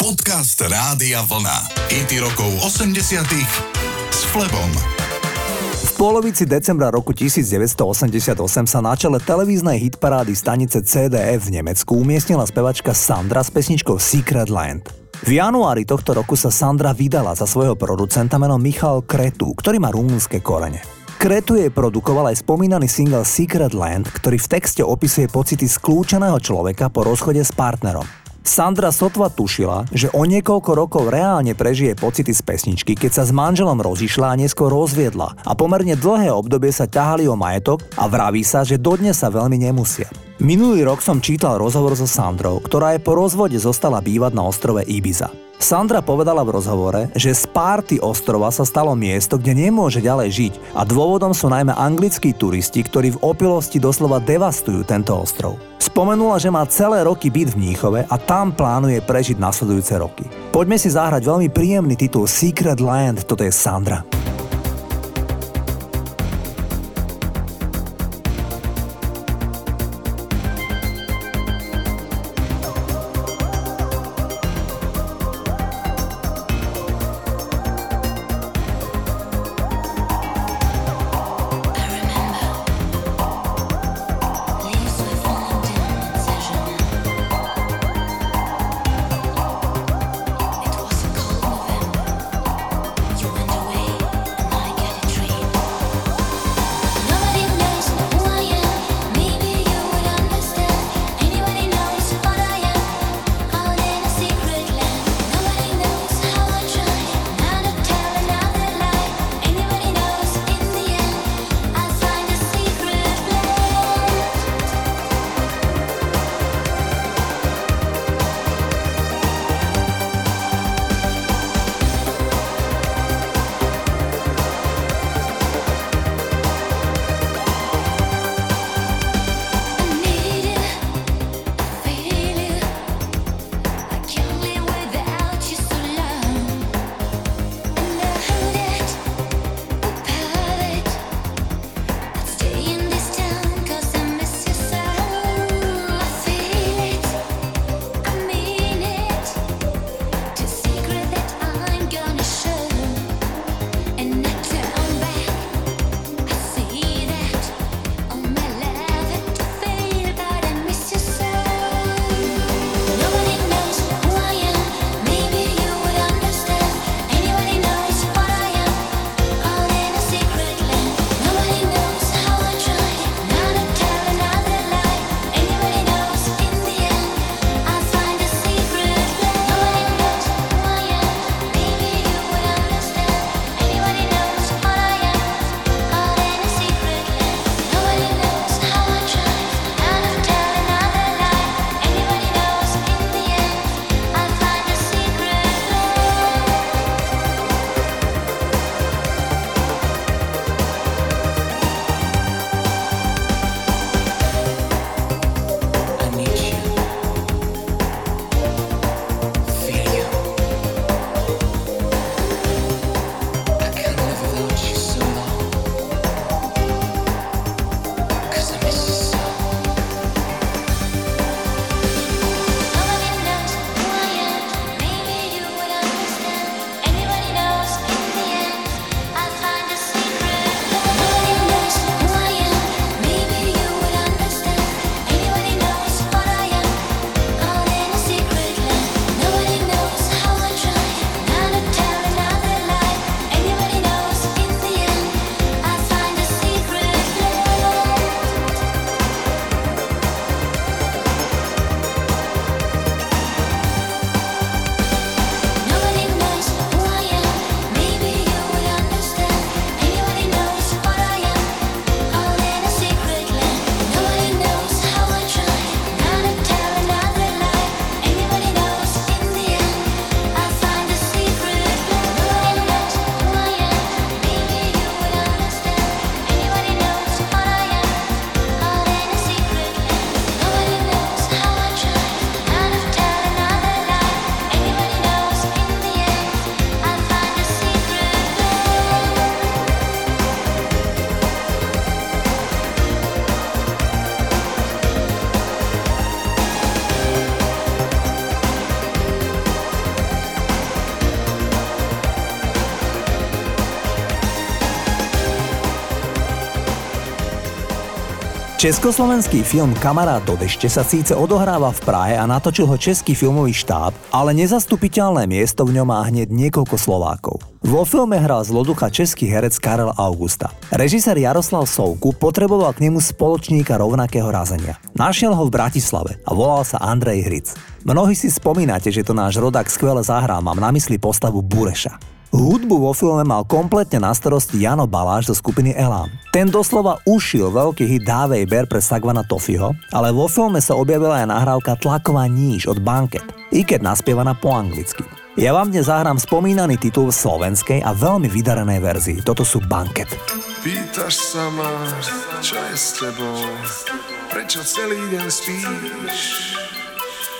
Podcast Rádia Vlna. IT rokov 80 s Flebom. V polovici decembra roku 1988 sa na čele televíznej hitparády stanice CDF v Nemecku umiestnila spevačka Sandra s pesničkou Secret Land. V januári tohto roku sa Sandra vydala za svojho producenta menom Michal Kretu, ktorý má rumúnske korene. Kretu jej produkoval aj spomínaný single Secret Land, ktorý v texte opisuje pocity skľúčeného človeka po rozchode s partnerom. Sandra sotva tušila, že o niekoľko rokov reálne prežije pocity z pesničky, keď sa s manželom rozišla a neskôr rozviedla a pomerne dlhé obdobie sa ťahali o majetok a vraví sa, že dodnes sa veľmi nemusia. Minulý rok som čítal rozhovor so Sandrou, ktorá je po rozvode zostala bývať na ostrove Ibiza. Sandra povedala v rozhovore, že z párty ostrova sa stalo miesto, kde nemôže ďalej žiť a dôvodom sú najmä anglickí turisti, ktorí v opilosti doslova devastujú tento ostrov. Spomenula, že má celé roky byt v Mníchove a tam plánuje prežiť nasledujúce roky. Poďme si zahrať veľmi príjemný titul Secret Land, toto je Sandra. Československý film Kamarát do dešte sa síce odohráva v Prahe a natočil ho český filmový štáb, ale nezastupiteľné miesto v ňom má hneď niekoľko Slovákov. Vo filme hral zloducha český herec Karel Augusta. Režisér Jaroslav Souku potreboval k nemu spoločníka rovnakého razenia. Našiel ho v Bratislave a volal sa Andrej Hric. Mnohí si spomínate, že to náš rodák skvele zahral, mám na mysli postavu Bureša. Hudbu vo filme mal kompletne na starosti Jano Baláš zo skupiny Elán. Ten doslova ušil veľký hit Dávej Ber pre Sagvana Tofiho, ale vo filme sa objavila aj nahrávka Tlaková níž od Banket, i keď naspievaná po anglicky. Ja vám dnes zahrám spomínaný titul v slovenskej a veľmi vydarenej verzii. Toto sú Banket. Pýtaš sa ma, čo je s tebou, prečo celý deň spíš?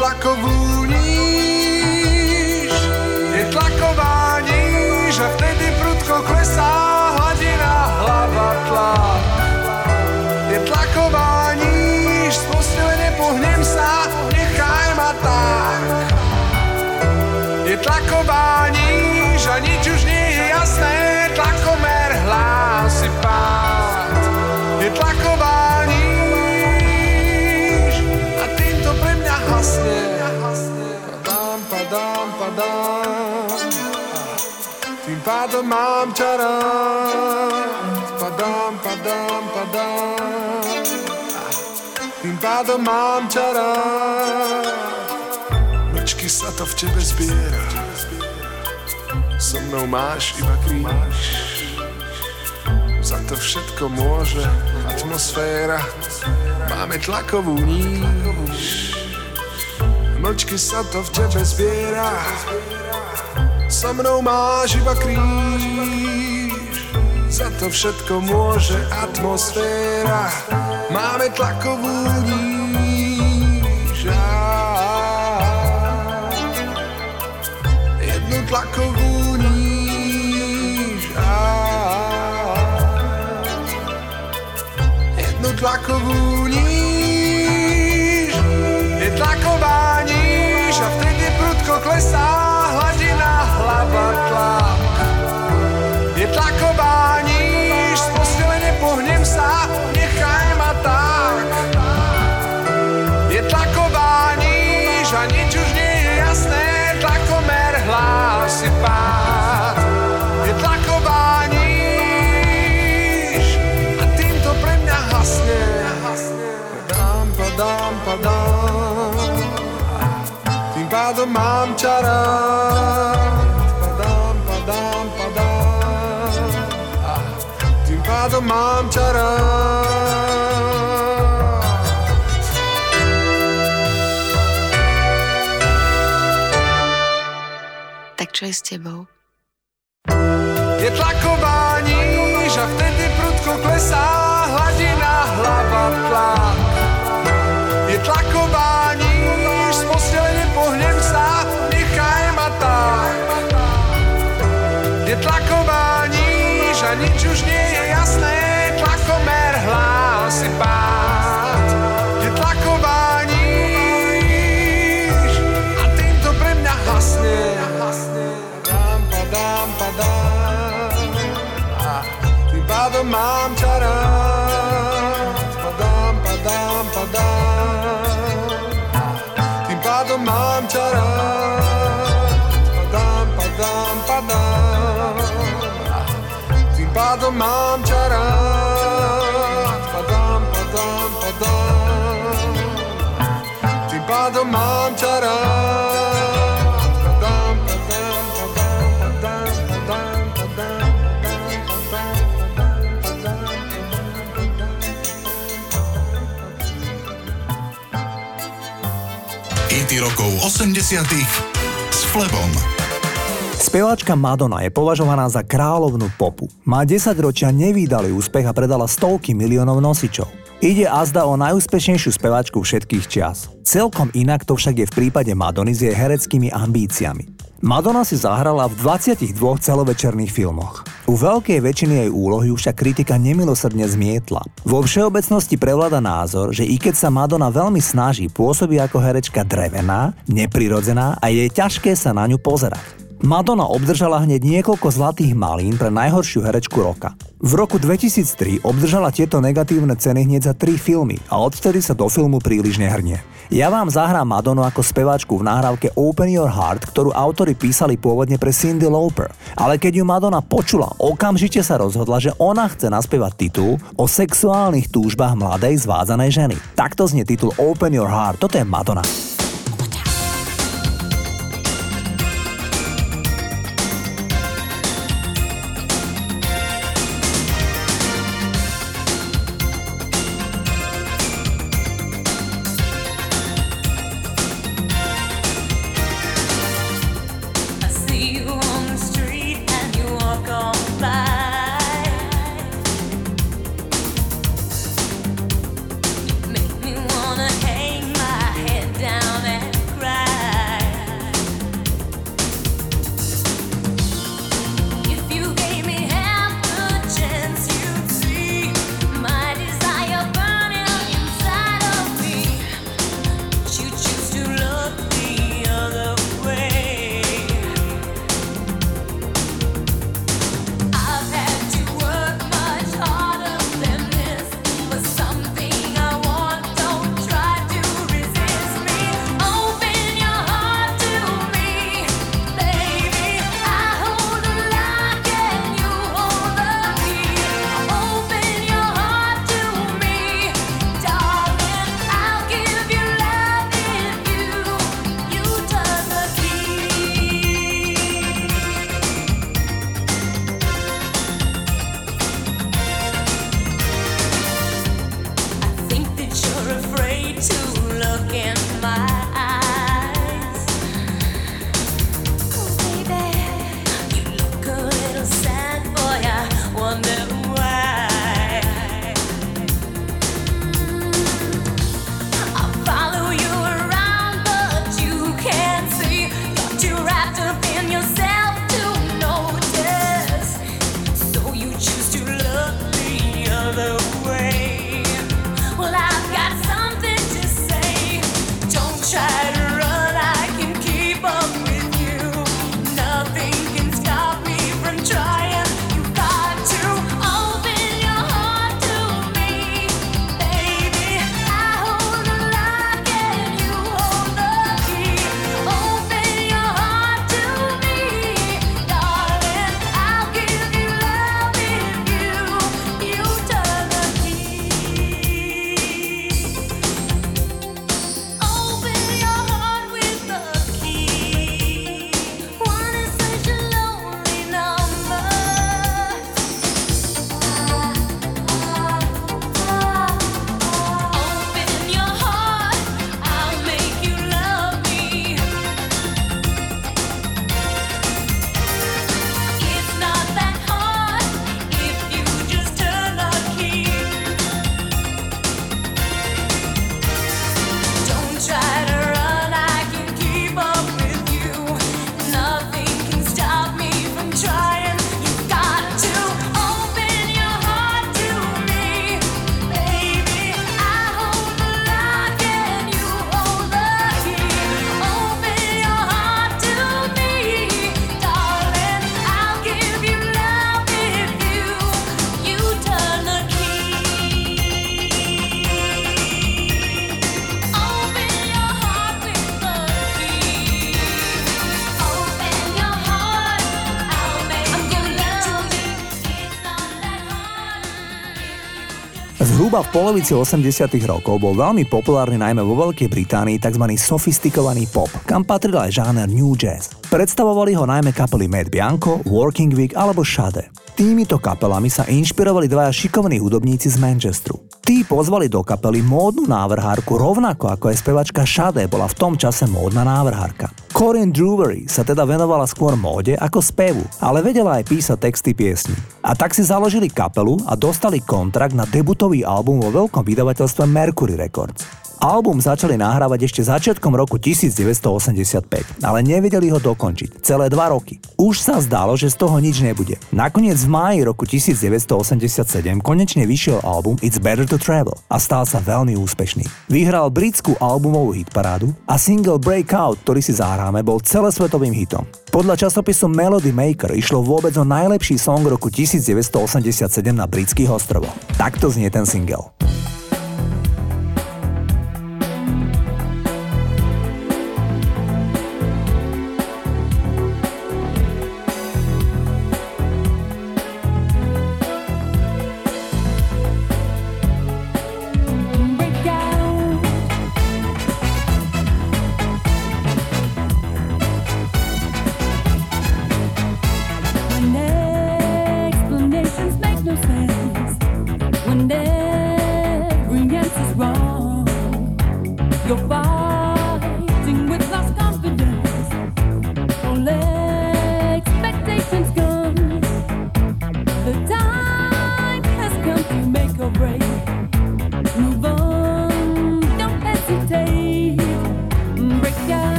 Jednu tlakovú níž. Ťa rád Padám, padám, padám. Tým pádom mám ťa rád sa to v tebe zbiera. So mnou máš iba kríž. Za to všetko môže atmosféra. Máme tlakovú níž. Mlčky sa to v tebe zbiera So mnou máš iba kríž. Za to všetko môže atmosféra. Máme tlakovú níž. Jednu tlakovú níž. Jednu tlakovú níž. Je tlaková a vtedy prudko klesá Je tlaková níž, z postele nepohnem sa, nechaj. Je tlaková níž a už nie je jasné, tlakomer. Je tlaková níž a týmto pre mňa hasne. Padám, padám, padám pádom mám ťa pádom mám rád. Tak čo je s tebou? Je tlaková níž a vtedy prudko klesá hladina hlava tlak. Je tlaková níž pohnem sa, nechaj ma tak. Je tlaková a nič už nie je jasné, tlakomer hlási pád. Je tlaková níž a týmto pre mňa hasne. Padám, padám, padám a tým pádom mám padám. Tým pádom mám ťa rád. Padám, padám, padám, padám, padám, padám. hity rokov 80 s Flebom. Speváčka Madonna je považovaná za kráľovnú popu. Má 10 ročia nevýdalý úspech a predala stovky miliónov nosičov. Ide azda o najúspešnejšiu speváčku všetkých čias. Celkom inak to však je v prípade Madony s jej hereckými ambíciami. Madonna si zahrala v 22 celovečerných filmoch. U veľkej väčšiny jej úlohy však kritika nemilosrdne zmietla. Vo všeobecnosti prevláda názor, že i keď sa Madonna veľmi snaží, pôsobí ako herečka drevená, neprirodzená a je ťažké sa na ňu pozerať. Madonna obdržala hneď niekoľko zlatých malín pre najhoršiu herečku roka. V roku 2003 obdržala tieto negatívne ceny hneď za tri filmy a odvtedy sa do filmu príliš nehrnie. Ja vám zahrám Madonu ako speváčku v nahrávke Open Your Heart, ktorú autory písali pôvodne pre Cindy Lauper. Ale keď ju Madonna počula, okamžite sa rozhodla, že ona chce naspievať titul o sexuálnych túžbách mladej zvádzanej ženy. Takto znie titul Open Your Heart, toto je Madonna. Zhruba v polovici 80 rokov bol veľmi populárny najmä vo Veľkej Británii tzv. sofistikovaný pop, kam patril aj žáner New Jazz. Predstavovali ho najmä kapely Mad Bianco, Working Week alebo Shade. Týmito kapelami sa inšpirovali dvaja šikovní hudobníci z Manchesteru. Tí pozvali do kapely módnu návrhárku rovnako ako aj spevačka Shade bola v tom čase módna návrhárka. Corinne Drury sa teda venovala skôr móde ako spevu, ale vedela aj písať texty piesní. A tak si založili kapelu a dostali kontrakt na debutový album vo veľkom vydavateľstve Mercury Records. Album začali nahrávať ešte začiatkom roku 1985, ale nevedeli ho dokončiť. Celé dva roky. Už sa zdalo, že z toho nič nebude. Nakoniec v máji roku 1987 konečne vyšiel album It's Better to Travel a stal sa veľmi úspešný. Vyhral britskú albumovú hitparádu a single Breakout, ktorý si zahráme, bol celosvetovým hitom. Podľa časopisu Melody Maker išlo vôbec o najlepší song roku 1987 na britských ostrovoch. Takto znie ten single.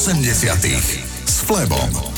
80 s Flebom.